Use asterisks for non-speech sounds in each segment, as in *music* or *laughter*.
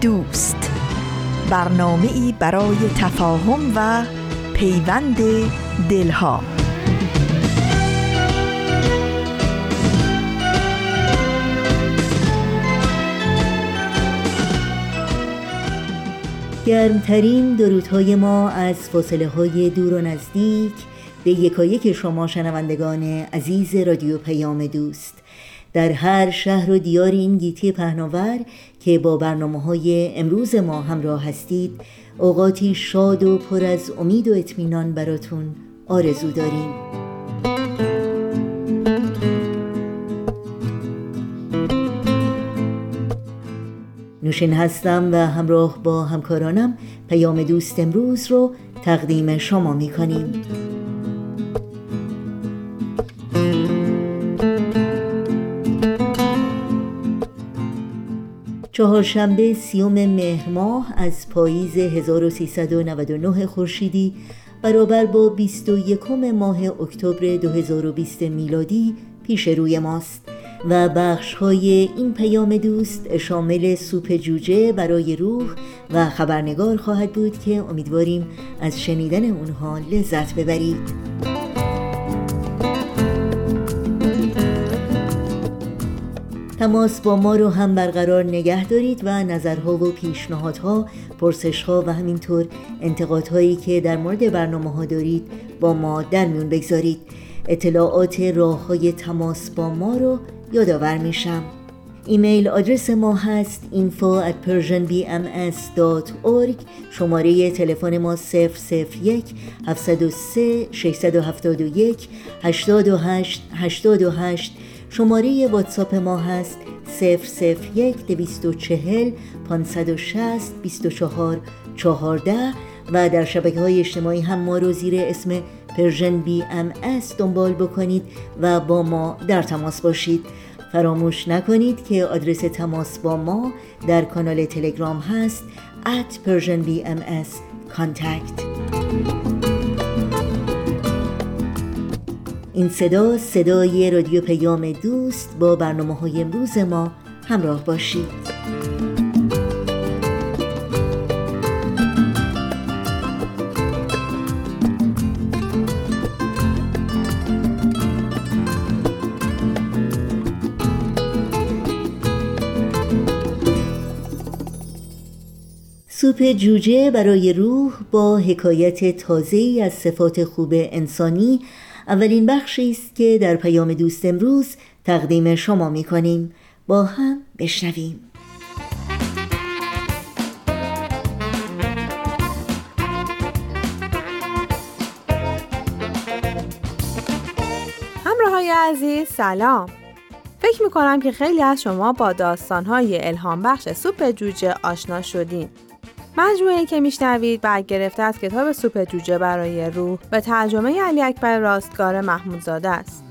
دوست. برنامه ای برای تفاهم و پیوند دلها. گرمترین درودهای ما از فاصله های دور و نزدیک به یکایک شما شنوندگان عزیز رادیو پیام دوست. در هر شهر و دیار این گیتی پهناور که با برنامه های امروز ما همراه هستید اوقاتی شاد و پر از امید و اطمینان براتون آرزو داریم. نوشین هستم و همراه با همکارانم پیام دوست امروز رو تقدیم شما می کنیم چهارشنبه سیوم مهر ماه از پاییز 1399 خورشیدی برابر با 21 ماه اکتبر 2020 میلادی پیش روی ماست و بخش های این پیام دوست شامل سوپ جوجه برای روح و خبرنگار خواهد بود که امیدواریم از شنیدن اونها لذت ببرید. تماس با ما رو هم برقرار نگه دارید و نظرها و پیشنهادها پرسشها و همینطور انتقادهایی که در مورد برنامه ها دارید با ما در میون بگذارید. اطلاعات راه های تماس با ما رو یادآور میشم. ایمیل آدرس ما هست info at persianbms.org شماره تلفن ما 001 703 671 828 828 شماره واتساپ ما هست 001 240 560 24 14 و در شبکه های اجتماعی هم ما رو زیر اسم Persian BMS دنبال بکنید و با ما در تماس باشید. فراموش نکنید که آدرس تماس با ما در کانال تلگرام هست at Persian BMS contact این صدا صدای رادیو پیام دوست با برنامه های امروز ما. همراه باشید. سوپ جوجه برای روح با حکایت تازه از صفات خوب انسانی اولین بخشی است که در پیام دوست امروز تقدیم شما می کنیم. با هم بشنویم. همراه های عزیز سلام. فکر می کنم که خیلی از شما با داستان های الهام بخش سوپ جوجه آشنا شدین. مجموعه که میشنوید برگرفته از کتاب سوپ جوجه برای روح به ترجمه علی اکبر راستگار محمودزاده است.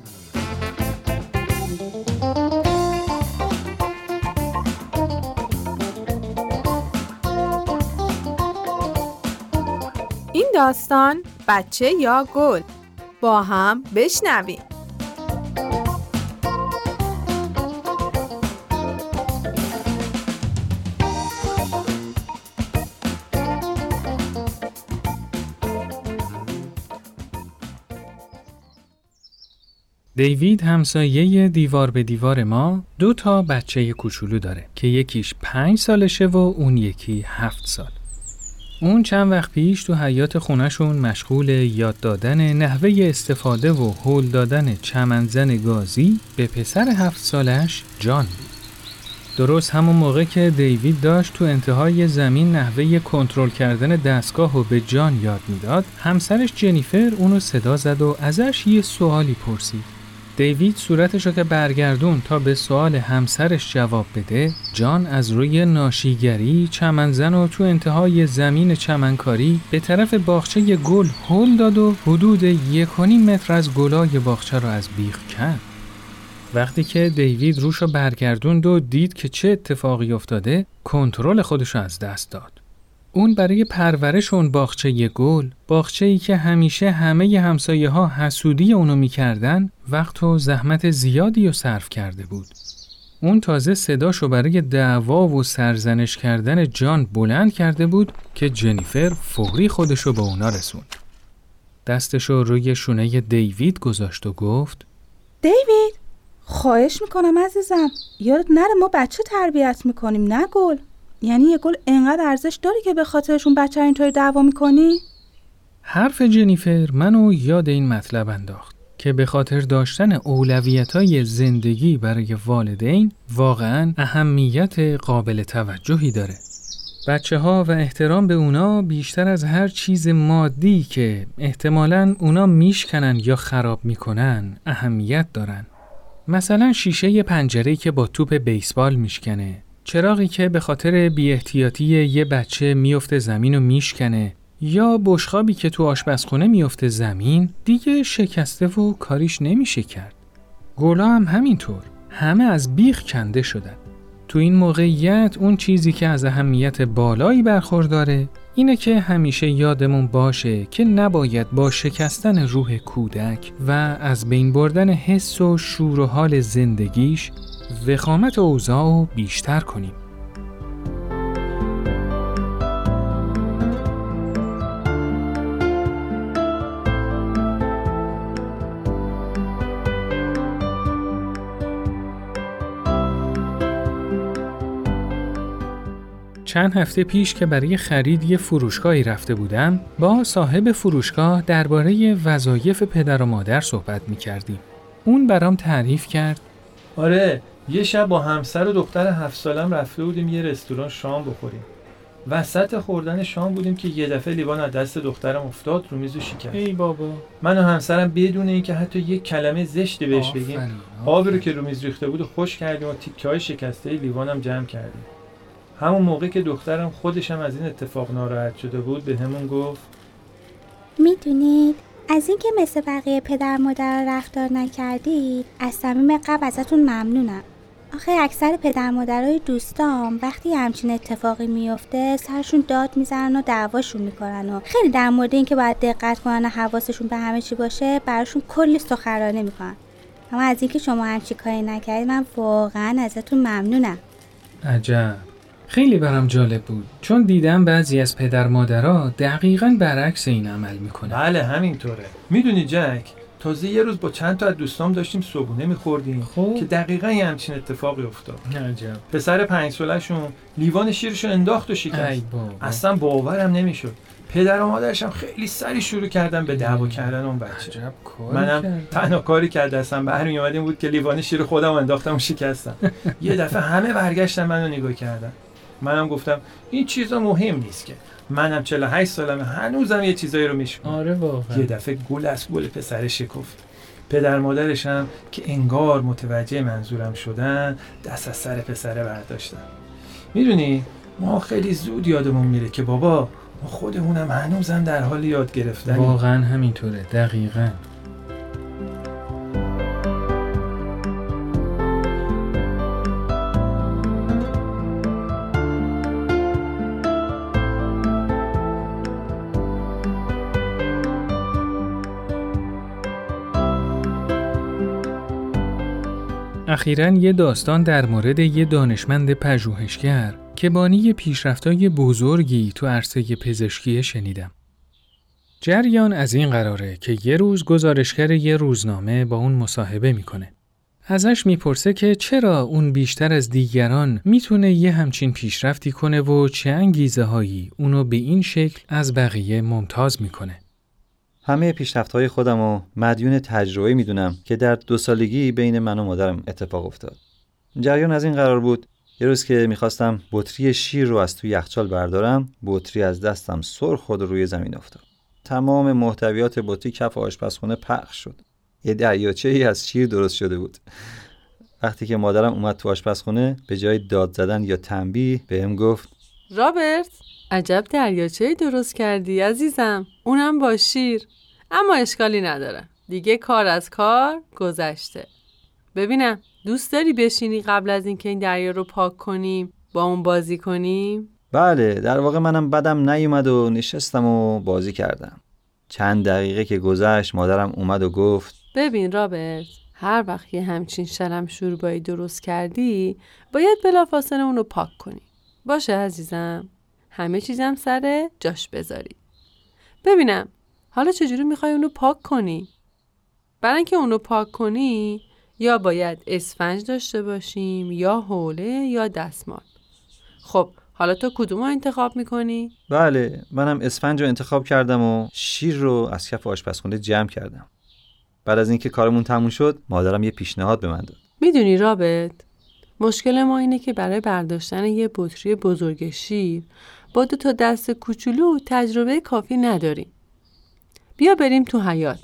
این داستان بچه یا گل با هم بشنویم. دیوید همسایه دیوار به دیوار ما دو تا بچه کوچولو داره که یکیش پنج سالشه و اون یکی هفت سال. اون چند وقت پیش تو حیات خونشون مشغول یاد دادن نحوه استفاده و هول دادن چمنزن گازی به پسر هفت سالش جان بود. درست همون موقع که دیوید داشت تو انتهای زمین نحوه کنترل کردن دستگاه و به جان یاد می‌داد، همسرش جنیفر اونو صدا زد و ازش یه سوالی پرسید. دیوید صورتش رو که برگردون تا به سوال همسرش جواب بده جان از روی ناشیگری چمنزن و تو انتهای زمین چمنکاری به طرف باغچه گل هل داد و حدود یک متر از گلای باغچه رو از بیخ کرد. وقتی که دیوید روش رو برگردوند و دید که چه اتفاقی افتاده کنترل خودش رو از دست داد. اون برای پرورش اون باغچه گل باغچه ای که همیشه همه همسایه ها حسودی اونو می‌کردن وقت و زحمت زیادی رو صرف کرده بود. اون تازه صداشو برای دعوا و سرزنش کردن جان بلند کرده بود که جنیفر فوری خودشو به اونا رسوند دستشو روی شونه دیوید گذاشت و گفت دیوید خواهش می‌کنم عزیزم. یادت نره ما بچه تربیت می‌کنیم نه گل. یعنی یه گل انقدر ارزش داری که به خاطرشون بچه اینطوری دعوا می‌کنی؟ حرف جنیفر منو یاد این مطلب انداخت که به خاطر داشتن اولویت های زندگی برای والدین واقعا اهمیت قابل توجهی داره. بچه ها و احترام به اونا بیشتر از هر چیز مادی که احتمالا اونا میشکنن یا خراب می‌کنن اهمیت دارن. مثلا شیشه پنجره که با توپ بیسبال میشکنه چراغی که به خاطر بیاحتیاطی یه بچه میفته زمین و میشکنه یا بشخابی که تو آشپزخونه میفته زمین دیگه شکسته و کاریش نمیشه کرد. گلا هم همینطور. همه از بیخ کنده شدن. تو این موقعیت اون چیزی که از اهمیت بالایی برخورداره اینه که همیشه یادمون باشه که نباید با شکستن روح کودک و از بین بردن حس و شور و حال زندگیش وخامت اوضاع بیشتر کنیم. چند هفته پیش که برای خرید یه فروشگاهی رفته بودم با صاحب فروشگاه درباره وظایف پدر و مادر صحبت می کردیم. اون برام تعریف کرد آره یه شب با همسر و دختر هفت سالم رفته بودیم یه رستوران شام بخوریم. وسط خوردن شام بودیم که یه دفعه لیوان از دست دخترم افتاد رو میز و شکست. ای بابا. من و همسرم بدون اینکه حتی یک کلمه زشتی بهش بگیم آبی رو که رو میز ریخته بود خوش کردیم و تیکه های شکسته لیوانم جمع کردیم. همون موقع که دخترم خودشم از این اتفاق ناراحت شده بود به همون گفت می‌دونید از اینکه مثل بقیه پدر مادر رفتار نکردید از صمیم قبل ازتون ممنونم. آخه اکثر پدر مادرای دوستام وقتی همچین اتفاقی میفته سرشون داد می‌زنن و دعواشون می‌کنن و خیلی در مورد اینکه باید دقت کنن و حواسشون به همه چی باشه براشون کلی سخرانه می‌کنن. اما از اینکه شما همچی کاری نکردید من واقعا ازتون ممنونم. عجب. خیلی برام جالب بود. چون دیدم بعضی از پدر مادرها دقیقا برعکس این عمل می‌کنه بله همینطوره. می‌دونی جک تازه یه روز با چند تا از دوستام داشتیم صبحونه میخوردیم خب. که دقیقا یه همچین اتفاقی افتاد. عجب. پسر پنج سالشون لیوان شیرشو انداخت و شکست. بابا. اصلا باورم نمی‌شد. پدر و مادرش هم خیلی سری شروع کردن به دعوا کردن اون بچه. عجب کار منم. تنها کاری که دستم برمی اومد این بود که لیوان شیر خودم انداختم و شکستم. یه دفعه همه برگشتن منو نگاه کردن. منم گفتم این چیزا مهم نیست که. منم 48 سالمه. هنوزم یه چیزایی رو میشکنم آره واقعا. یه دفعه گل از گل پسر شکفت. پدر مادرشم که انگار متوجه منظورم شدن دست از سر پسره برداشتن. می‌دونی ما خیلی زود یادمون میره که بابا ما خودمونم هنوزم در حال یاد گرفتن واقعا همینطوره. دقیقا. اخیرا یه داستان در مورد یه دانشمند پژوهشگر که بانی پیشرفتای بزرگی تو عرصه پزشکی شنیدم. جریان از این قراره که یه روز گزارشگر یه روزنامه با اون مصاحبه می‌کنه. ازش می‌پرسه که چرا اون بیشتر از دیگران می‌تونه یه همچین پیشرفتی کنه و چه انگیزه هایی اونو به این شکل از بقیه ممتاز می‌کنه. همه پیشرفت های خودم و مدیون تجربه می‌دونم که در دو سالگی بین من و مادرم اتفاق افتاد. جریان از این قرار بود یه روز که می‌خواستم بطری شیر رو از توی یخچال بردارم بطری از دستم سر خود روی زمین افتاد. تمام محتویات بطری کف آشپزخونه پخش شد. یه دریاچه ای از شیر درست شده بود وقتی که مادرم اومد تو آشپزخونه به جای داد زدن یا تنبیه بهم گفت رابرت عجب دریاچه درست کردی عزیزم. اونم با شیر. اما اشکالی نداره. دیگه کار از کار گذشته. ببینم دوست داری بشینی قبل از اینکه این دریا رو پاک کنیم با اون بازی کنیم؟ بله در واقع منم بدم نیومد و نشستم و بازی کردم. چند دقیقه که گذشت مادرم اومد و گفت ببین رابرت هر وقت یه همچین شلم شوربایی درست کردی باید بلافاصله اونو پاک کنی. باشه عزیزم؟ همه چیزم سر جاش بذاری. ببینم حالا چجوری می‌خوای اونو پاک کنی؟ برای اینکه اونو پاک کنی یا باید اسفنج داشته باشیم یا حوله یا دستمال. خب حالا تو کدوم رو انتخاب می‌کنی؟ بله منم اسفنج رو انتخاب کردم و شیر رو از کف آشپزخونه جمع کردم. بعد از اینکه کارمون تموم شد مادرم یه پیشنهاد به من داد. می‌دونی رابط؟ مشکل ما اینه که برای برداشتن یه بطری بزرگ شیر با دو تا دست کوچولو تجربه کافی نداریم بیا بریم تو حیات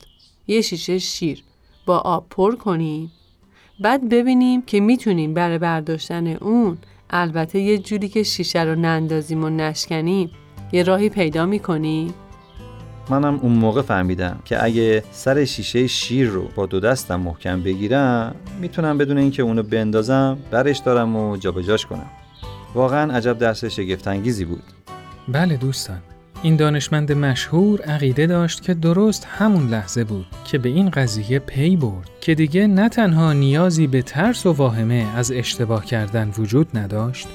یه شیشه شیر با آب پر کنیم. بعد ببینیم که می‌تونیم برای برداشتن اون البته یه جوری که شیشه رو نندازیم و نشکنیم یه راهی پیدا می‌کنیم. منم اون موقع فهمیدم که اگه سر شیشه شیر رو با دو دستم محکم بگیرم می‌تونم بدون اینکه اونو بندازم برش دارم و جابجاش کنم. واقعا عجب درس شگفتانگیزی بود بله دوستان این دانشمند مشهور عقیده داشت که درست همون لحظه بود که به این قضیه پی برد که دیگه نه تنها نیازی به ترس و واهمه از اشتباه کردن وجود نداشت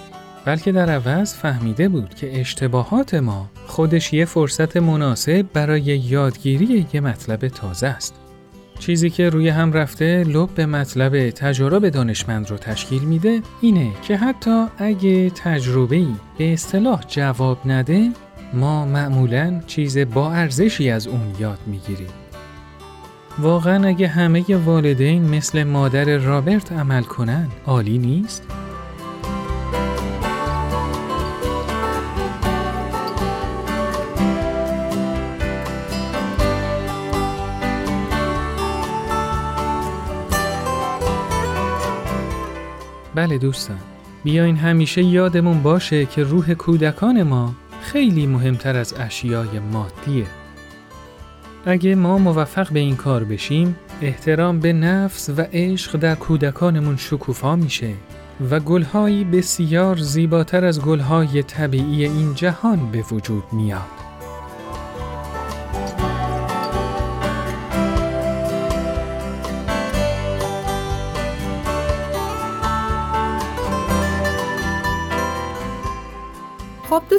بلکه در عوض فهمیده بود که اشتباهات ما خودش یه فرصت مناسب برای یادگیری یه مطلب تازه است. چیزی که روی هم رفته لب به مطلب تجارب دانشمند رو تشکیل میده اینه که حتی اگه تجربه‌ای به اصطلاح جواب نده ما معمولا چیز با ارزشی از اون یاد می‌گیریم. واقعا اگه همه والدین مثل مادر رابرت عمل کنن عالی نیست؟ بله دوستان. بیاین همیشه یادمون باشه که روح کودکان ما خیلی مهمتر از اشیای مادیه. اگه ما موفق به این کار بشیم احترام به نفس و عشق در کودکانمون شکوفا میشه و گلهایی بسیار زیباتر از گلهای طبیعی این جهان به وجود میاد.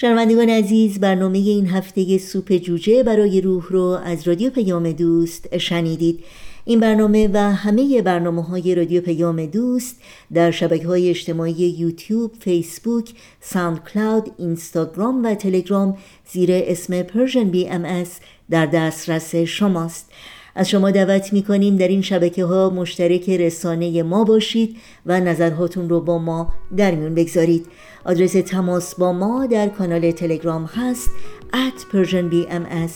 شنوندگان عزیز برنامه این هفته سوپ جوجه برای روح رو از رادیو پیام دوست شنیدید. این برنامه و همه برنامه های رادیو پیام دوست در شبکه های اجتماعی یوتیوب، فیسبوک، ساوند کلاود، اینستاگرام و تلگرام زیر اسم بی ام در دسترس شماست. از شما دعوت می کنیم در این شبکه ها مشترک رسانه ما باشید و نظرهاتون رو با ما در میون بگذارید. آدرس تماس با ما در کانال تلگرام هست at persianbms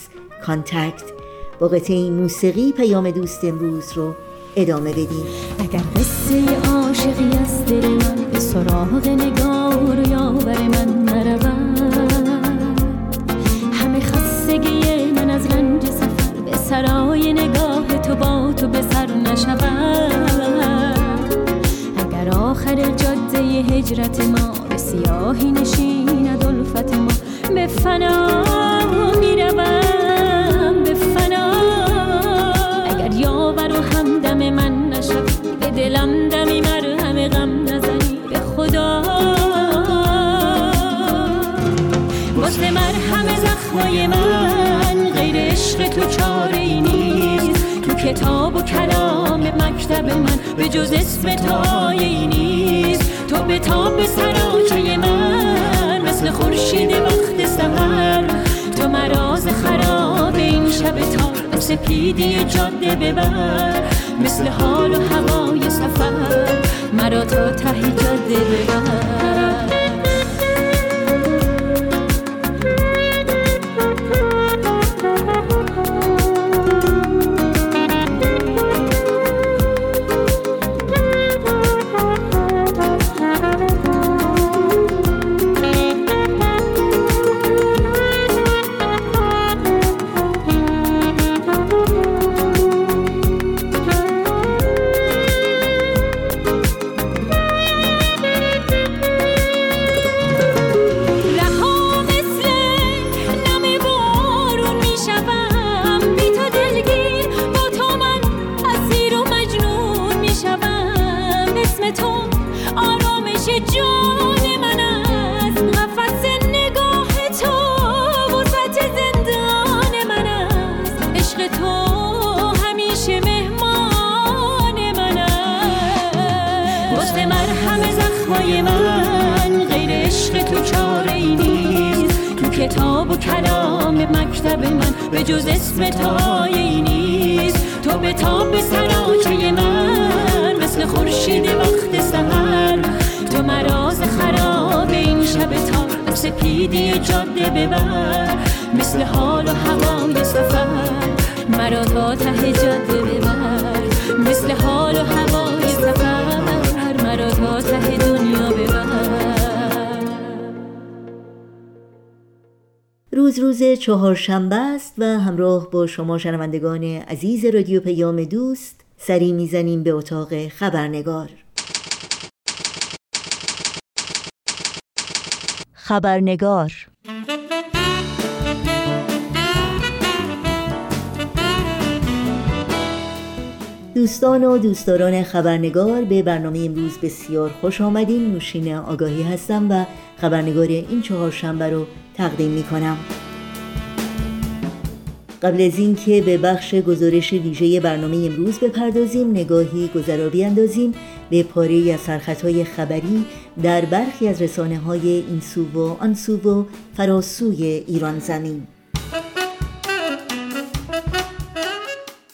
contact. با قطعه موسیقی پیام دوست امروز رو ادامه بدیم. اگر قصه عاشقی از دل من به سراغ نگار یاور من سرای نگاه تو با تو به سر نشود اگر آخر جاده هجرت ما به سیاهی نشیند الفت ما به فنا می‌روم به فنا. اگر یاور و همدم من نشوی به دلم دمی مرهم غم نزنی به خدا. واسه مرهم زخمای من غیر عشق تو چاره کتاب و کلام مکتب من به جز اسم تو نیست. تو به تاب به سراچه من مثل خورشید وقت سهر تو مراز خراب این شب تا سپیدی جاده ببر مثل حال و هوای سفر. مرا تا ته جاده ببر. چهارشنبه است و همراه با شما شنوندگان عزیز رادیو پیام دوست سری می‌زنیم به اتاق خبرنگار. خبرنگار. دوستان و دوستداران خبرنگار به برنامه امروز بسیار خوش آمدین. نوشین آگاهی هستم و خبرنگار این چهارشنبه رو تقدیم می کنم قبل از اینکه به بخش گزارش ویژه برنامه امروز بپردازیم نگاهی گذرابی اندازیم به پاره از سرخطهای خبری در برخی از رسانه های این سو و آن سو و فراسوی ایران زمین.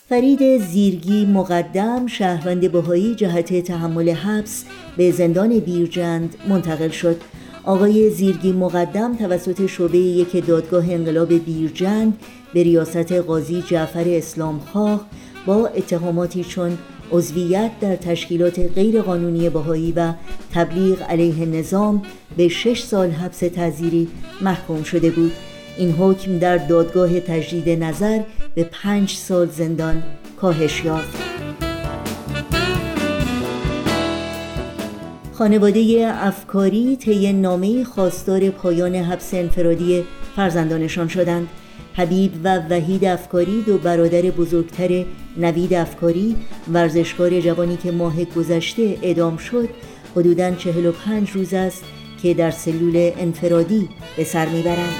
فرید زیرگی مقدم شهروند بهایی جهت تحمل حبس به زندان بیرجند منتقل شد. آقای زیرگی مقدم توسط شعبه یک دادگاه انقلاب بیرجند به ریاست قاضی جعفر اسلام خواه با اتهاماتی چون عضویت در تشکیلات غیرقانونی بهایی و تبلیغ علیه نظام به شش سال حبس تعزیری محکوم شده بود. این حکم در دادگاه تجدید نظر به پنج سال زندان کاهش یافت. خانواده افکاری طی نامه خواستار پایان حبس انفرادی فرزندانشان شدند. حبیب و وحید افکاری دو برادر بزرگتر نوید افکاری ورزشکار جوانی که ماه گذشته ادام شد حدوداً 45 روز است که در سلول انفرادی به سر می‌برند.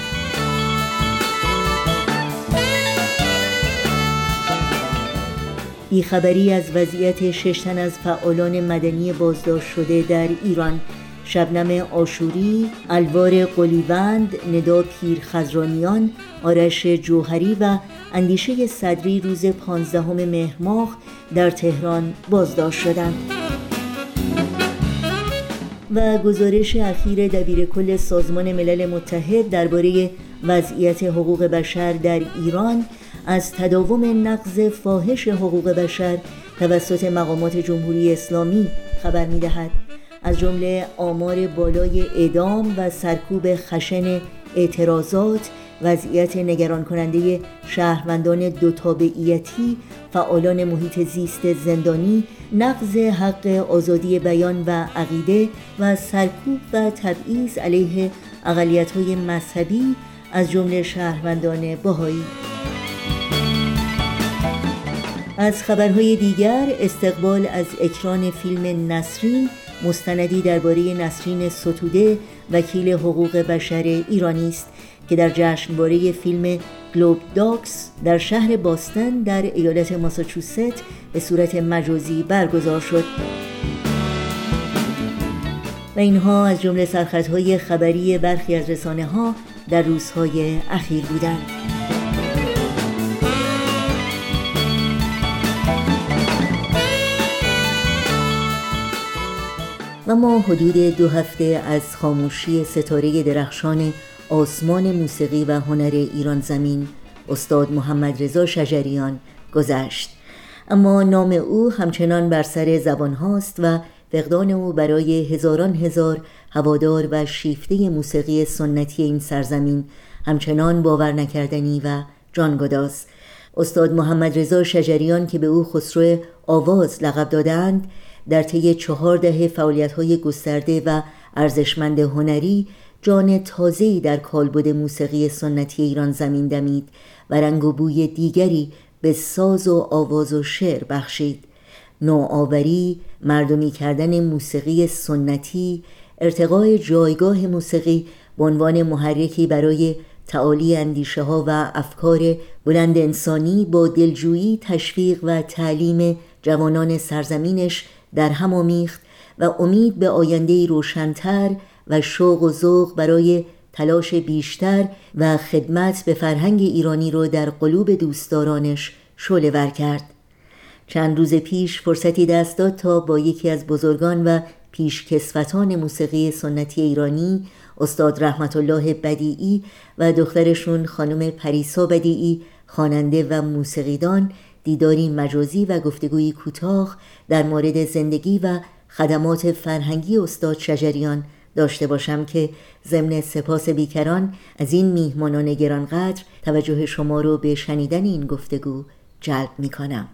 بیخبری از وضعیت ششتن از فعالان مدنی بازداشت شده در ایران شبنم آشوری، الوار قلیوند، ندا پیر خزرانیان، آرش جوهری و اندیشه صدری روز پانزدهم مهر ماه در تهران بازداشت شدند. و گزارش اخیر دبیر کل سازمان ملل متحد درباره وضعیت حقوق بشر در ایران از تداوم نقض فاحش حقوق بشر توسط مقامات جمهوری اسلامی خبر می‌دهد. از جمله آمار بالای اعدام و سرکوب خشن اعتراضات وضعیت نگران کننده شهروندان دو تابعیتی فعالان محیط زیست زندانی نقض حق آزادی بیان و عقیده و سرکوب و تبعیض علیه اقلیت‌های مذهبی از جمله شهروندان بهایی. از خبرهای دیگر استقبال از اکران فیلم نسرین مستندی درباره نسرین ستوده وکیل حقوق بشر ایرانی است که در جشنواره فیلم گلوب داکس در شهر باستن در ایالت ماساچوست به صورت مجازی برگزار شد و اینها از جمله سرخطهای خبری برخی از رسانه ها در روزهای اخیر بودند. و ما حدود دو هفته از خاموشی ستاره درخشان آسمان موسیقی و هنر ایران زمین استاد محمد رضا شجریان گذشت. اما نام او همچنان بر سر زبان هاست و فقدان او برای هزاران هزار هوادار و شیفته موسیقی سنتی این سرزمین همچنان باور نکردنی و جانگداز. استاد محمد رضا شجریان که به او خسرو آواز لقب دادند در طی چهار دهه فعالیت‌های گسترده و ارزشمند هنری جان تازه‌ای در کالبد موسیقی سنتی ایران زمین دمید و رنگ و بوی دیگری به ساز و آواز و شعر بخشید. نوآوری مردمی کردن موسیقی سنتی ارتقای جایگاه موسیقی به عنوان محرکی برای تعالی اندیشه ها و افکار بلند انسانی با دلجویی تشویق و تعلیم جوانان سرزمینش در هم آمیخت و امید به آینده روشنتر و شوق و ذوق برای تلاش بیشتر و خدمت به فرهنگ ایرانی را در قلوب دوستدارانش شعله ور کرد. چند روز پیش فرصتی دست داد تا با یکی از بزرگان و پیشکسوتان موسیقی سنتی ایرانی استاد رحمت الله بدیعی و دخترشون خانم پریسا بدیعی خواننده و موسیقیدان دیداری مجازی و گفتگویی کوتاه در مورد زندگی و خدمات فرهنگی استاد شجریان داشته باشم که ضمن سپاس بیکران از این میهمانان گرانقدر توجه شما رو به شنیدن این گفتگو جلب می کنم.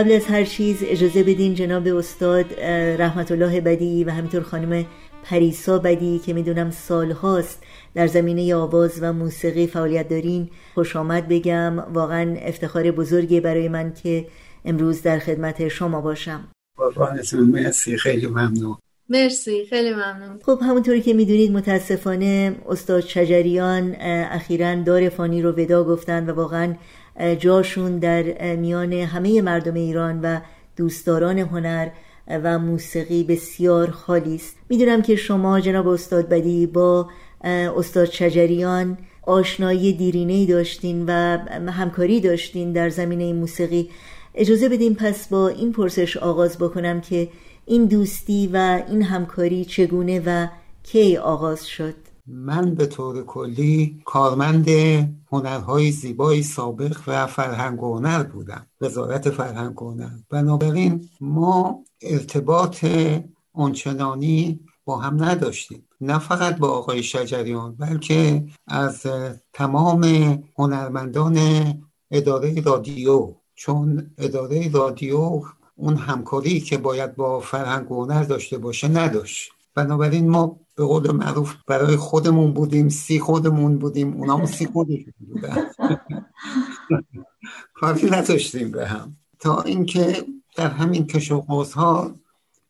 قبل از هر چیز اجازه بدین جناب استاد رحمت الله بدی و همینطور خانم پریسا بدی که می‌دونم سالهاست در زمینه آواز و موسیقی فعالیت دارین خوش آمد بگم. واقعا افتخار بزرگی برای من که امروز در خدمت شما باشم. قربانتون مرسی خیلی ممنون. مرسی خیلی ممنون. خب همونطوری که می‌دونید متاسفانه استاد شجریان اخیرا دار فانی رو ودا گفتن و واقعا جاشون در میان همه مردم ایران و دوستداران هنر و موسیقی بسیار خالی است. می‌دونم که شما جناب استاد بدی با استاد شجریان آشنایی دیرینه داشتین و همکاری داشتین در زمینه موسیقی. اجازه بدیم پس با این پرسش آغاز بکنم که این دوستی و این همکاری چگونه و کی آغاز شد؟ من به طور کلی کارمند هنرهای زیبای سابق و فرهنگ هنر بودم وزارت فرهنگ هنر بنابراین ما ارتباط آنچنانی با هم نداشتیم. نه فقط با آقای شجریان بلکه از تمام هنرمندان اداره رادیو چون اداره رادیو اون همکاری که باید با فرهنگ هنر داشته باشه نداشت. بنابراین ما به قول معروف برای خودمون بودیم سی خودمون بودیم اونا سی خودشون بودن. *laughs* کاری نداشتیم به هم. تا اینکه در همین کش و ها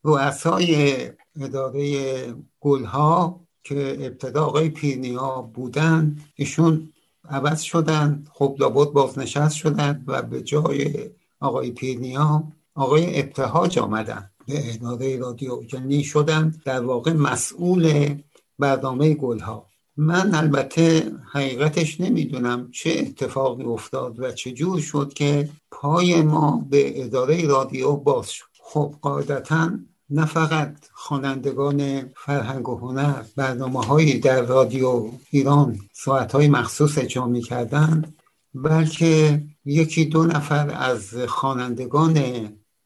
رؤسای اداره گلها که ابتدا آقای پیرنیا بودن ایشون عوض شدن خب لابد بازنشست شدن و به جای آقای پیرنیا آقای ابتهاج آمدن. به اداره رادیو یعنی شدن. در واقع مسئول برنامه گلها. من البته حقیقتش نمی‌دونم چه اتفاقی افتاد و چه جور شد که پای ما به اداره رادیو باز شد. خب قاعدتا نه فقط خوانندگان فرهنگ و هنر برنامه هایی در رادیو ایران ساعت های مخصوص اجرا می کردن بلکه یکی دو نفر از خوانندگان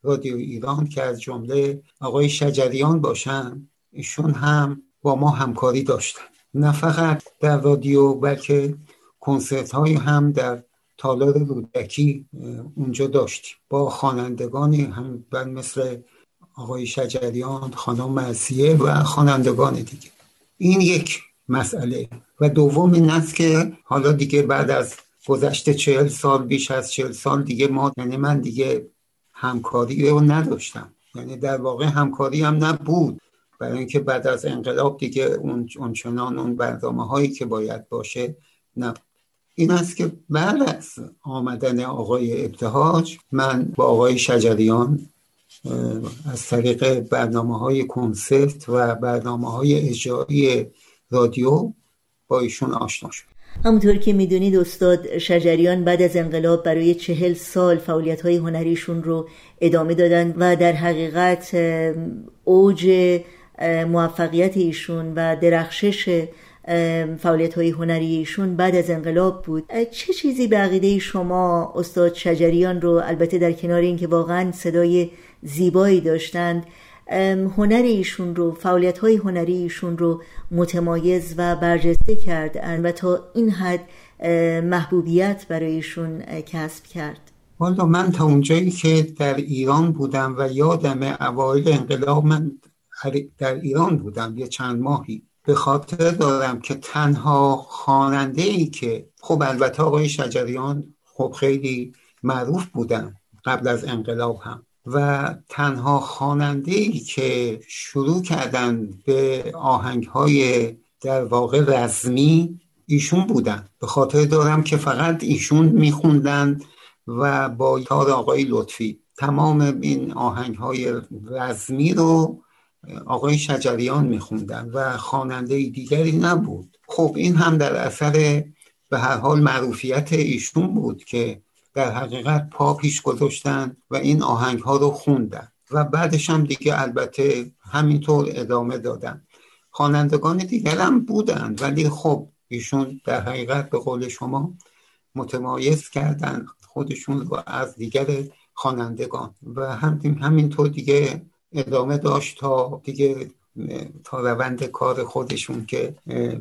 رادیو ایران که از جمله آقای شجریان باشن ایشون هم با ما همکاری داشتن. نه فقط در رادیو بلکه کنسرت های هم در تالار رودکی اونجا داشتیم. با خوانندگانی هم مثل آقای شجریان خانم مرسیه و خوانندگان دیگه. این یک مسئله. و دوم این است که حالا دیگه بعد از گذشته چهل سال بیش از چهل سال دیگه ما یعنی من دیگه همکاری رو نداشتم. یعنی در واقع همکاری هم نبود. برای اینکه بعد از انقلاب دیگه اون اونچنان اون برنامه هایی که باید باشه نه این است که بعد از آمدن آقای ابتهاج من با آقای شجریان از طریق برنامه های کنسرت و برنامه های اجرایی رادیو با ایشون آشنا شد همونطور که می‌دونید استاد شجریان بعد از انقلاب برای چهل سال فعالیت های هنریشون رو ادامه دادن و در حقیقت اوج موفقیت ایشون و درخشش فعالیت های هنری ایشون بعد از انقلاب بود. چه چیزی به عقیده شما استاد شجریان رو البته در کنار اینکه واقعا صدای زیبایی داشتند هنر ایشون رو فعالیت های هنری ایشون رو متمایز و برجسته کرد و تا این حد محبوبیت برای ایشون کسب کرد. والا من تا اونجایی که در ایران بودم و یادم اوایل انقلاب من در ایران بودم یه چند ماهی. به خاطر دارم که تنها خواننده ای که خب البته آقای شجریان خب خیلی معروف بودن قبل از انقلاب هم. و تنها خواننده ای که شروع کردن به آهنگ های در واقع رزمی ایشون بودن. به خاطر دارم که فقط ایشون میخوندن و با تار آقای لطفی. تمام این آهنگ های رزمی رو آقای شجریان میخوندن و خواننده دیگری نبود. خب این هم در اثر به هر حال معروفیت ایشون بود که در حقیقت پا پیش گذاشتن و این آهنگ ها رو خوندن و بعدش هم دیگه البته همینطور ادامه دادن. خوانندگان دیگر هم بودن ولی خب ایشون در حقیقت به قول شما متمایز کردن خودشون رو از دیگر خوانندگان و هم همینطور دیگه ادامه داشت تا دیگه تا روند کار خودشون که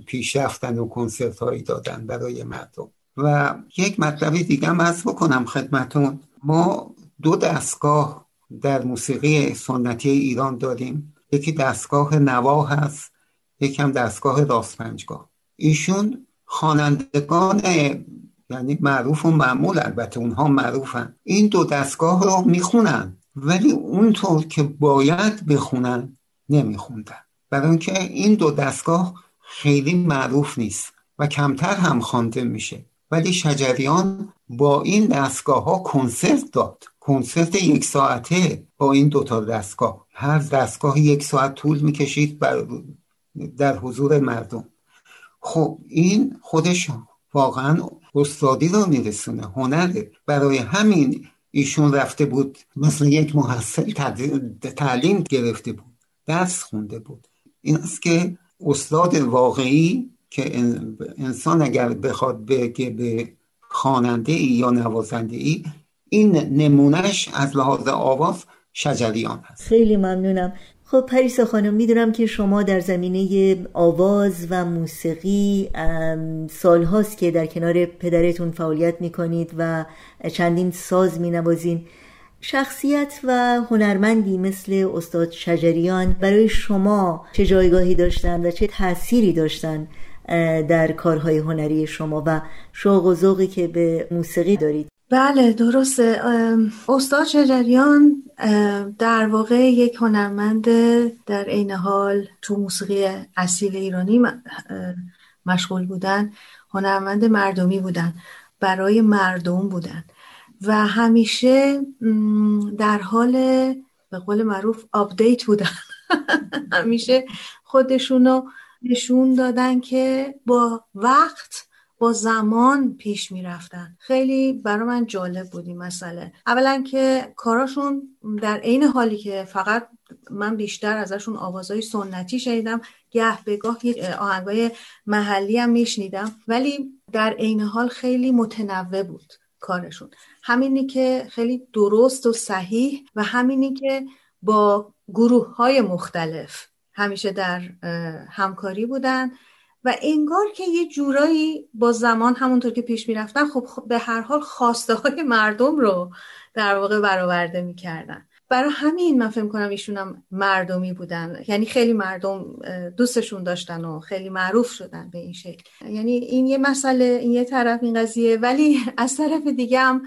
پیش رفتن و کنسرت هایی دادن برای مردم. و یک مطلب دیگه هم از بکنم خدمتون. ما دو دستگاه در موسیقی سنتی ایران داریم. یکی دستگاه نوا هست یکی دستگاه راست پنجگاه ایشون خوانندگان یعنی معروف و معمول البته اونها معروفن. این دو دستگاه رو می‌خونن ولی اونطور که باید بخونن نمیخوندن. برای اینکه این دو دستگاه خیلی معروف نیست و کمتر هم خوانده میشه. ولی شجریان با این دستگاه ها کنسرت داد. کنسرت یک ساعته با این دوتا دستگاه. هر دستگاه یک ساعت طول می‌کشید در حضور مردم. خب این خودش واقعا استادی رو میرسونه هنره. برای همین ایشون رفته بود مثل یک محصل تعلیم گرفته بود درس خونده بود. این است که استاد واقعی که انسان اگر بخواد بگه به خواننده ای یا نوازنده ای این نمونهش از لحاظ آواز شجریان هست. خیلی ممنونم. خب پریسا خانم می‌دونم که شما در زمینه آواز و موسیقی سالهاست که در کنار پدرتون فعالیت می‌کنید و چندین ساز مینوازین. شخصیت و هنرمندی مثل استاد شجریان برای شما چه جایگاهی داشتن و چه تأثیری داشتن؟ در کارهای هنری شما و شوق و ذوقی که به موسیقی دارید. بله درسته استاد شجریان در واقع یک هنرمند در عین حال تو موسیقی اصیل ایرانی مشغول بودن. هنرمند مردمی بودن برای مردم بودن. و همیشه در حال به قول معروف آپدیت بودن. *laughs* همیشه خودشونو نشون دادن که با وقت با زمان پیش می‌رفتن خیلی برای من جالب بود این مسئله. اولا که کاراشون در عین حالی که فقط من بیشتر ازشون آوازهای سنتی شنیدم گه به گاه آهنگای محلی هم میشنیدم. ولی در عین حال خیلی متنوع بود کارشون. همینی که خیلی درست و صحیح و همینی که با گروه های مختلف همیشه در همکاری بودن و انگار که یه جورایی با زمان همونطور که پیش می‌رفتن خب, به هر حال خواسته های مردم رو در واقع برآورده می‌کردن. برای همین من فکر کنم هم مردمی بودن. یعنی خیلی مردم دوستشون داشتن و خیلی معروف شدن به این شکل. یعنی این یه مسئله این یه طرف این قضیه ولی *laughs* از طرف دیگه هم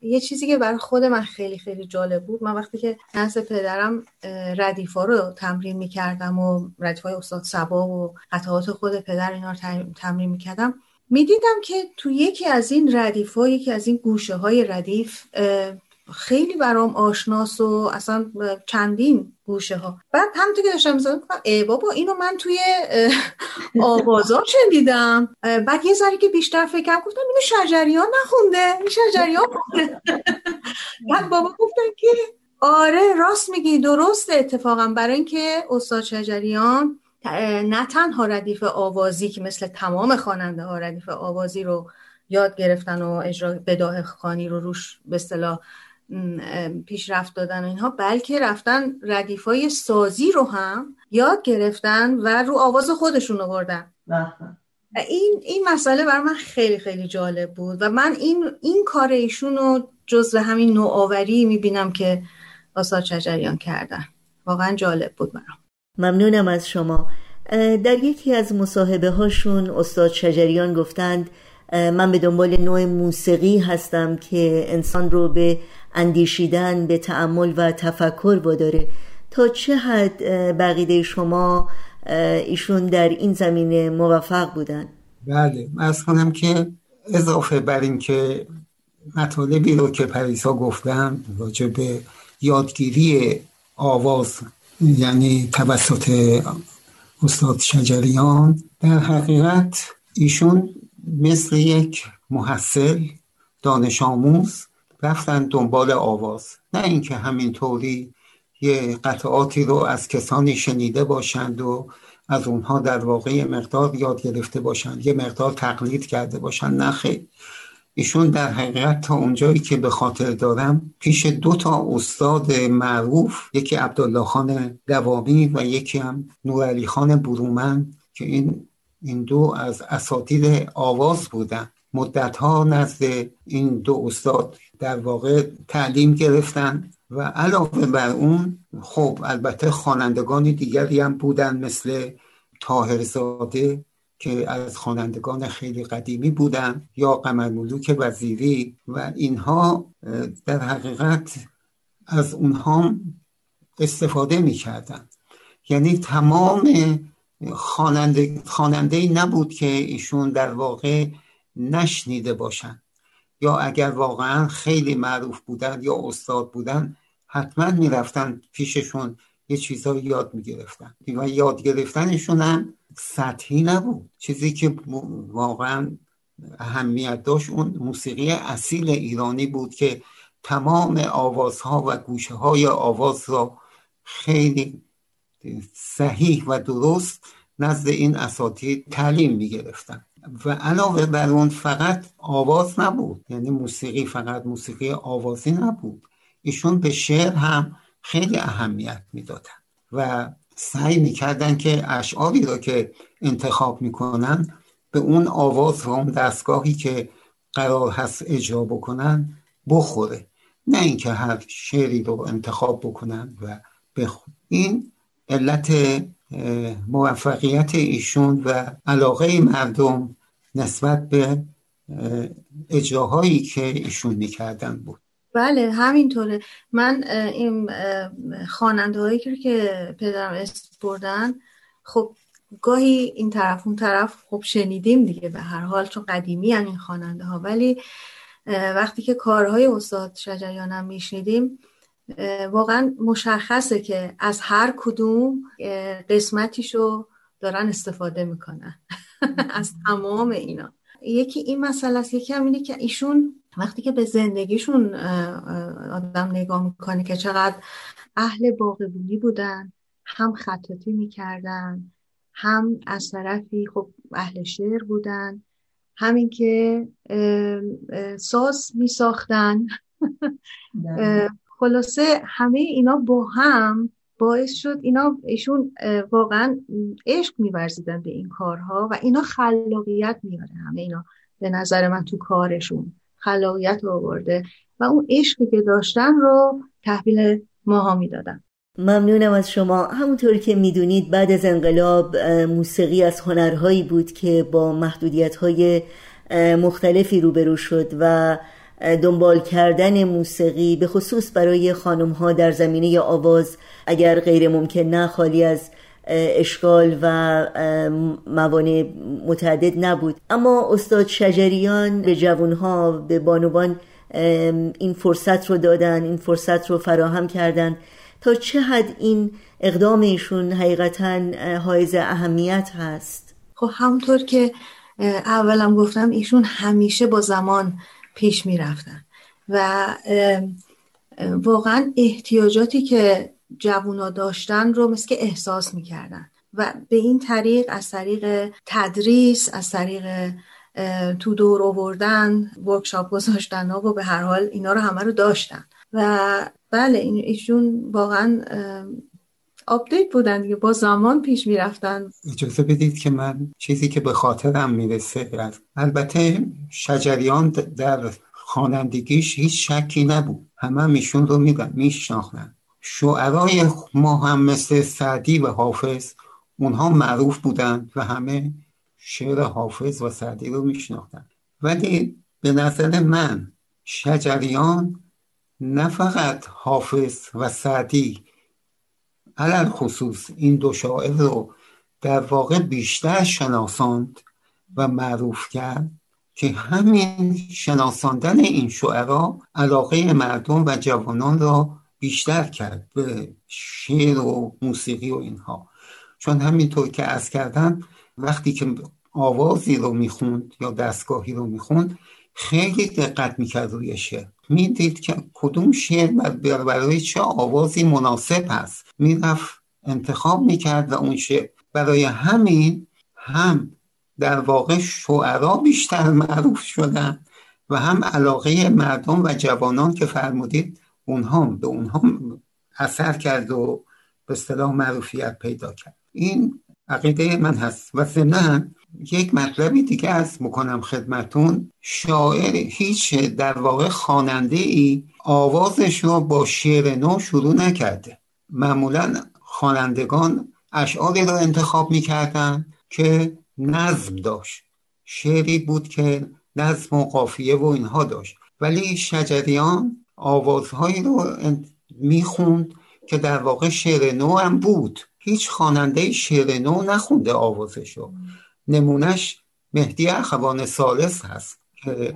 یه چیزی که برای خود من خیلی خیلی جالب بود. من وقتی که نزد پدرم ردیفا رو تمرین می‌کردم و ردیفای استاد سبا و قطعات خود پدر اینا رو تمرین می‌کردم می‌دیدم که تو یکی از این ردیف یکی از این گوشه های ردیف خیلی برام آشناس و اصلا چندین گوشه ها بعد همونطور که داشتم می‌زدم ای بابا اینو من توی آوازا شنیدم. بعد یه ذره که بیشتر فکرم گفتم اینو شجریان نخونده. این شجریان خونده. *laughs* بعد بابا گفتن که آره راست میگی درست اتفاقا برای اینکه استاد شجریان نه تنها ردیف آوازی که مثل تمام خواننده ها ردیف آوازی رو یاد گرفتن و اجرا بداه خانی رو روش به اصطلاح پیشرفت دادن و اینها بلکه رفتن ردیف های سازی رو هم یاد گرفتن و رو آواز خودشون آوردن این این مسئله بر من خیلی خیلی جالب بود و من این این کار ایشون رو جزو همین نوآوری می‌بینم که آساد شجریان کردن. واقعا جالب بود برام. ممنونم از شما. در یکی از مصاحبه هاشون استاد شجریان گفتند من به دنبال نوع موسیقی هستم که انسان رو به اندیشیدن به تعمل و تفکر واداره. تا چه حد بقیده شما ایشون در این زمینه موفق بودن؟ بله از کنم که اضافه بر این که مطالبی رو که پریسا گفتم راجع به یادگیری آواز یعنی توسط استاد شجریان در حقیقت ایشون مثل یک محصل دانش آموز رفتن دنبال آواز. نه اینکه همینطوری یه قطعاتی رو از کسانی شنیده باشند و از اونها در واقع مقدار یاد گرفته باشند یه مقدار تقلید کرده باشند. نه خیلی ایشون در حقیقت تا اونجایی که به خاطر دارم پیش دو تا استاد معروف یکی عبدالله خان دوامی و یکی هم نورعلی خان برومن که این این دو از اساتید آواز بودن. مدت ها نزد این دو استاد در واقع تعلیم گرفتن و علاوه بر اون خب البته خوانندگان دیگری هم بودن مثل تاهرزاده که از خوانندگان خیلی قدیمی بودن یا قمرملوک وزیری و اینها در حقیقت از اونها استفاده می‌کردن. یعنی تمام خواننده خواننده نبود که ایشون در واقع نشنیده باشن. یا اگر واقعا خیلی معروف بودن یا استاد بودن حتما می‌رفتن پیششون یه چیزهایی یاد می‌گرفتن. و یاد گرفتنشون هم سطحی نبود. چیزی که واقعا اهمیت داشت اون موسیقی اصیل ایرانی بود که تمام آوازها و گوشه های آواز را خیلی صحیح و درست نزد این اساتید تعلیم می گرفتن و علاوه بر اون فقط آواز نبود. یعنی موسیقی فقط موسیقی آوازی نبود. ایشون به شعر هم خیلی اهمیت می‌دادن. و سعی می‌کردن که اشعاری را که انتخاب می‌کنن به اون آواز و اون دستگاهی که قرار هست اجرا بکنن بخوره. نه اینکه هر شعری رو انتخاب بکنن و بخور این علت موفقیت ایشون و علاقه مردم نسبت به اجراهایی که ایشون می‌کردن بود. بله همینطوره. من این خواننده هایی که پدرم اسم بردن خب گاهی این طرف اون طرف خب شنیدیم دیگه به هر حال چون قدیمی این خواننده ها ولی وقتی که کارهای استاد شجریانم میشنیدیم واقعا مشخصه که از هر کدوم قسمتیشو دارن استفاده می‌کنن. *laughs* از تمام اینا. یکی این مسئله است یکی هم اینه که ایشون وقتی که به زندگیشون آدم نگاه می‌کنه که چقدر اهل باقبونی بودن هم خطاطی می‌کردن هم از طرفی خب اهل شعر بودن همین که ساز میساختن. خلاصه همه اینا با هم باعث شد اینا ایشون واقعا عشق میورزیدن به این کارها و اینا خلاقیت میاره همه اینا به نظر من تو کارشون. خلاقیت آورده و اون عشقی که داشتن رو تحویل ماها می‌دادن. ممنونم از شما. همونطور که می‌دونید بعد از انقلاب موسیقی از هنرهایی بود که با محدودیت های مختلفی روبرو شد و دنبال کردن موسیقی به خصوص برای خانم ها در زمینه آواز اگر غیر ممکن نه خالی از اشکال و موانع متعدد نبود. اما استاد شجریان به جوانها به بانوان این فرصت رو دادن این فرصت رو فراهم کردن تا چه حد این اقدام ایشون حقیقتا حائز اهمیت هست. خب همونطور که اولم گفتم ایشون همیشه با زمان پیش می رفتن. و واقعا احتیاجاتی که جوونا داشتن رو مثل که احساس می‌کردن و به این طریق از طریق تدریس از طریق تو دور آوردن workshop گذاشتن و به هر حال اینا رو همه رو داشتن. و بله ایشون واقعا update بودن دیگه با زمان پیش می‌رفتن. اجازه بدید که من چیزی که به خاطرم می‌رسه البته شجریان در خوانندگیش هیچ شکی نبود. همه میشون رو میشناختن. شعرهای ما هم مثل سعدی و حافظ اونها معروف بودند و همه شعر حافظ و سعدی رو میشناختن. ولی به نظر من شجریان نه فقط حافظ و سعدی علل خصوص این دو شاعر رو در واقع بیشتر شناساند و معروف کرد که همین شناساندن این شعرا علاقه مردم و جوانان را بیشتر کرد به شعر و موسیقی و اینها. چون همینطور که از کردم وقتی که آوازی رو می‌خوند یا دستگاهی رو می‌خوند خیلی دقت می‌کرد روی شعر. می‌دید که کدوم شعر برای چه آوازی مناسب هست. می‌رفت انتخاب می‌کرد و اون شعر برای همین هم در واقع شعرا بیشتر معروف شدن و هم علاقه مردم و جوانان که فرمودید اونها به اونها اثر کرد و به اصطلاح معروفیت پیدا کرد. این عقیده من هست و ضمن یک مطلبی دیگه از بکنم خدمتون. شاعر هیچ در واقع خواننده ای آوازش رو با شعر نو شروع نکرده. معمولا خوانندگان اشعاری رو انتخاب می‌کردن که نظم داشت. شعری بود که نظم و قافیه و اینها داشت. ولی شجریان آوازهایی رو می‌خوند که در واقع شعر نو هم بود. هیچ خواننده شعر نو نخونده آوازشو نمونش مهدی اخوان سالس هست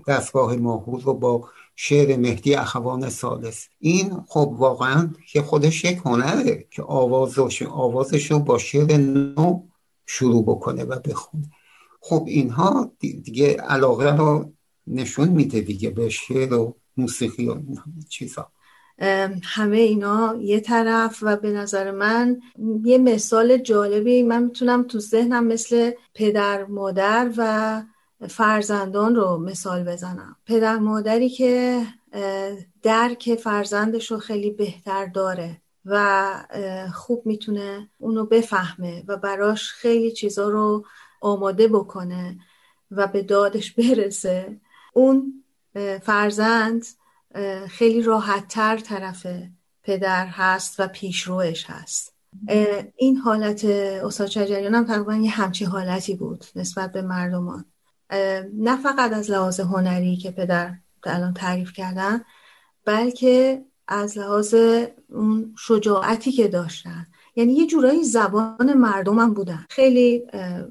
دستگاه ماهور رو با شعر مهدی اخوان سالس این خب واقعا که خودش یک هنره که آوازش, آوازش رو با شعر نو شروع بکنه و بخونه. خب اینها دیگه علاقه رو نشون میده دیگه به شعر و موسیقی و همه اینا یه طرف و به نظر من یه مثال جالبی من می‌تونم تو ذهنم مثل پدر مادر و فرزندان رو مثال بزنم. پدر مادری که درک فرزندش رو خیلی بهتر داره و خوب می‌تونه اونو بفهمه و براش خیلی چیزا رو آماده بکنه و به دادش برسه. اون فرزند خیلی راحتتر طرف پدر هست و پیشروش هست. این حالت استاد شجریان هم تقریبا یه همچی حالتی بود نسبت به مردمان. نه فقط از لحاظ هنری که پدر الان تعریف کردن بلکه از لحاظ اون شجاعتی که داشتن. یعنی یه جورایی زبان مردم هم بودن. خیلی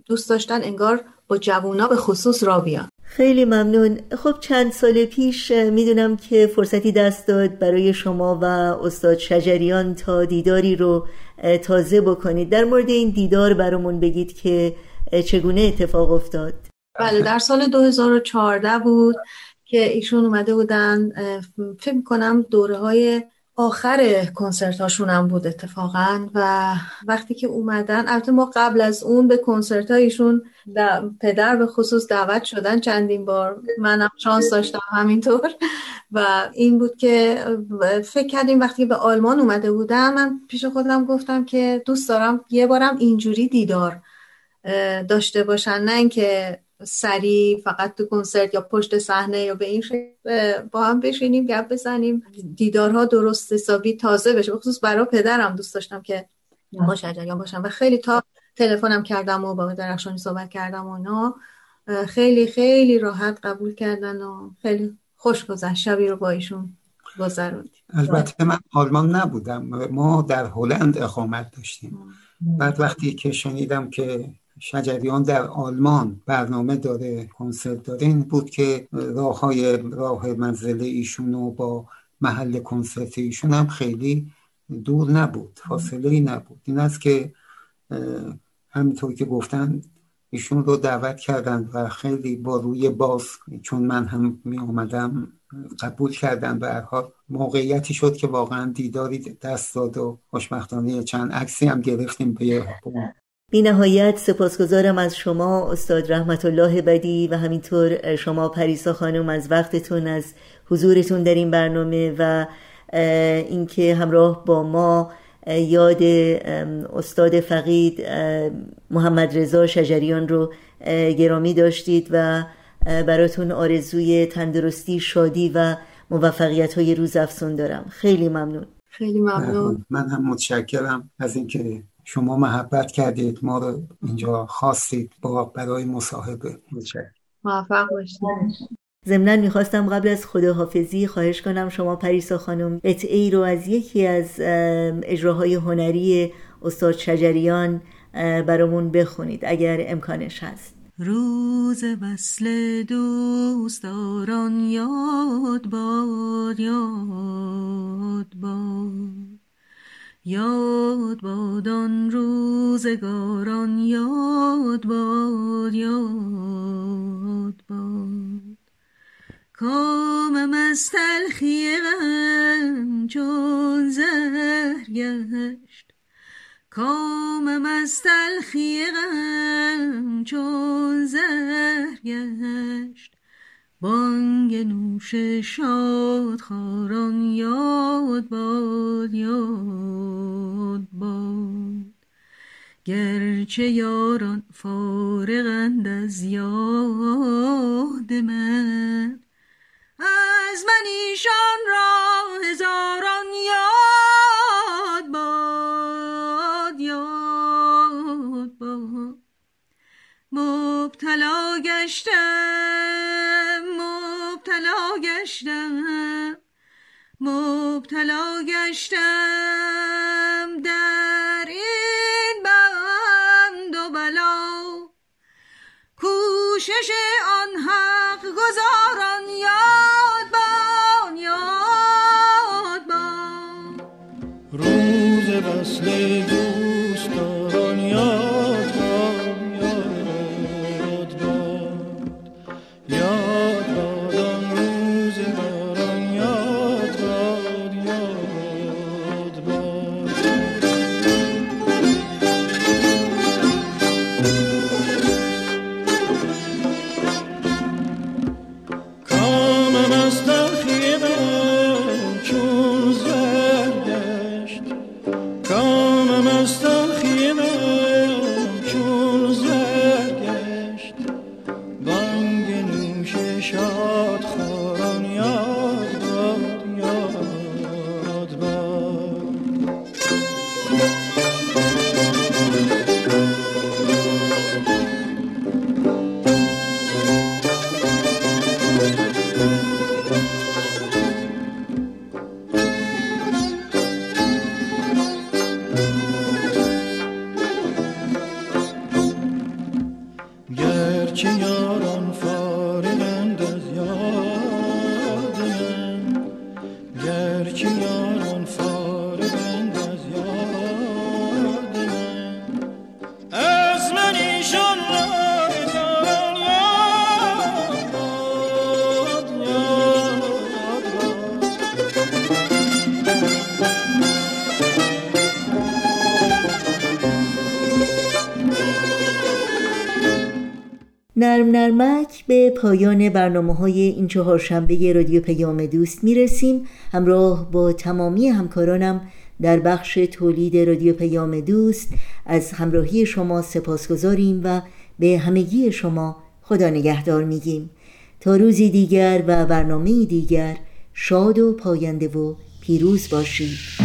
دوست داشتن انگار با جوونا به خصوص را بیان. خیلی ممنون. خب چند سال پیش می‌دونم که فرصتی دست داد برای شما و استاد شجریان تا دیداری رو تازه بکنید. در مورد این دیدار برامون بگید که چگونه اتفاق افتاد. بله در سال 2014 بود که ایشون اومده بودن فکر کنم دوره های آخر کنسرت هاشون بود اتفاقا و وقتی که اومدن البته ما قبل از اون به کنسرت هایشون پدر به خصوص دعوت شدن چندین بار. منم شانس داشتم همینطور. و این بود که فکر کردیم وقتی به آلمان اومده بودم من پیش خودم گفتم که دوست دارم یه بارم اینجوری دیدار داشته باشن. نه اینکه سریع فقط تو کنسرت یا پشت صحنه یا به این با هم بشینیم گپ بزنیم. دیدارها درست حسابی تازه بشه بخصوص برای پدرم دوست داشتم که با شجریان باشم. و خیلی تا تلفنم کردم و با درخشانی صحبت کردم و اینا. خیلی خیلی راحت قبول کردن و خیلی خوش گذشت. شبی رو با ایشون گذروندیم. البته من آلمان نبودم. ما در هلند اقامت داشتیم. بعد وقتی که شنیدم که شجریان در آلمان برنامه داره کنسرت داره. این بود که راه های راه منزل ایشون و با محل کنسرت ایشون هم خیلی دور نبود فاصله ای نبود. این است که همینطور که گفتن ایشون رو دعوت کردن و خیلی با روی باز چون من هم می آمدم قبول کردن به هر موقعیتی شد که واقعا دیداری دست داد و خوشبختانه چند عکسی هم گرفتیم به بی نهایت سپاسگزارم از شما استاد رحمت الله بدی و همینطور شما پریسا خانم از وقتتون از حضورتون در این برنامه و اینکه همراه با ما یاد استاد فقید محمد رضا شجریان رو گرامی داشتید و براتون آرزوی تندرستی شادی و موفقیت های روز افسون دارم. خیلی ممنون. خیلی ممنون. من هم متشکرم از اینکه شما محبت کردید ما رو اینجا خواستید با برای مصاحبه. موفق باشید ضمنا می‌خواستم قبل از خداحافظی خواهش کنم شما پریسا خانم ای رو از یکی از اجراهای هنری استاد شجریان برامون بخونید اگر امکانش هست. روز وصل دوستداران یاد باد یاد باد. یاد باد آن روزگاران یاد باد یاد باد. کامم از تلخی غم چون زهر گشت. کامم از تلخی غم چون زهر گشت. بانگ نوش شاد خاران یاد باد یاد باد. گرچه یاران فارغند از یاد من از من ایشان را هزاران یاد باد یاد باد. مبتلا گشتم مبتلا گشتم. پایان برنامه های این چهارشنبه رادیو پیام دوست می‌رسیم. همراه با تمامی همکارانم در بخش تولید رادیو پیام دوست از همراهی شما سپاسگزاریم و به همگی شما خدا نگهدار میگیم. تا روزی دیگر و برنامه دیگر شاد و پاینده و پیروز باشید.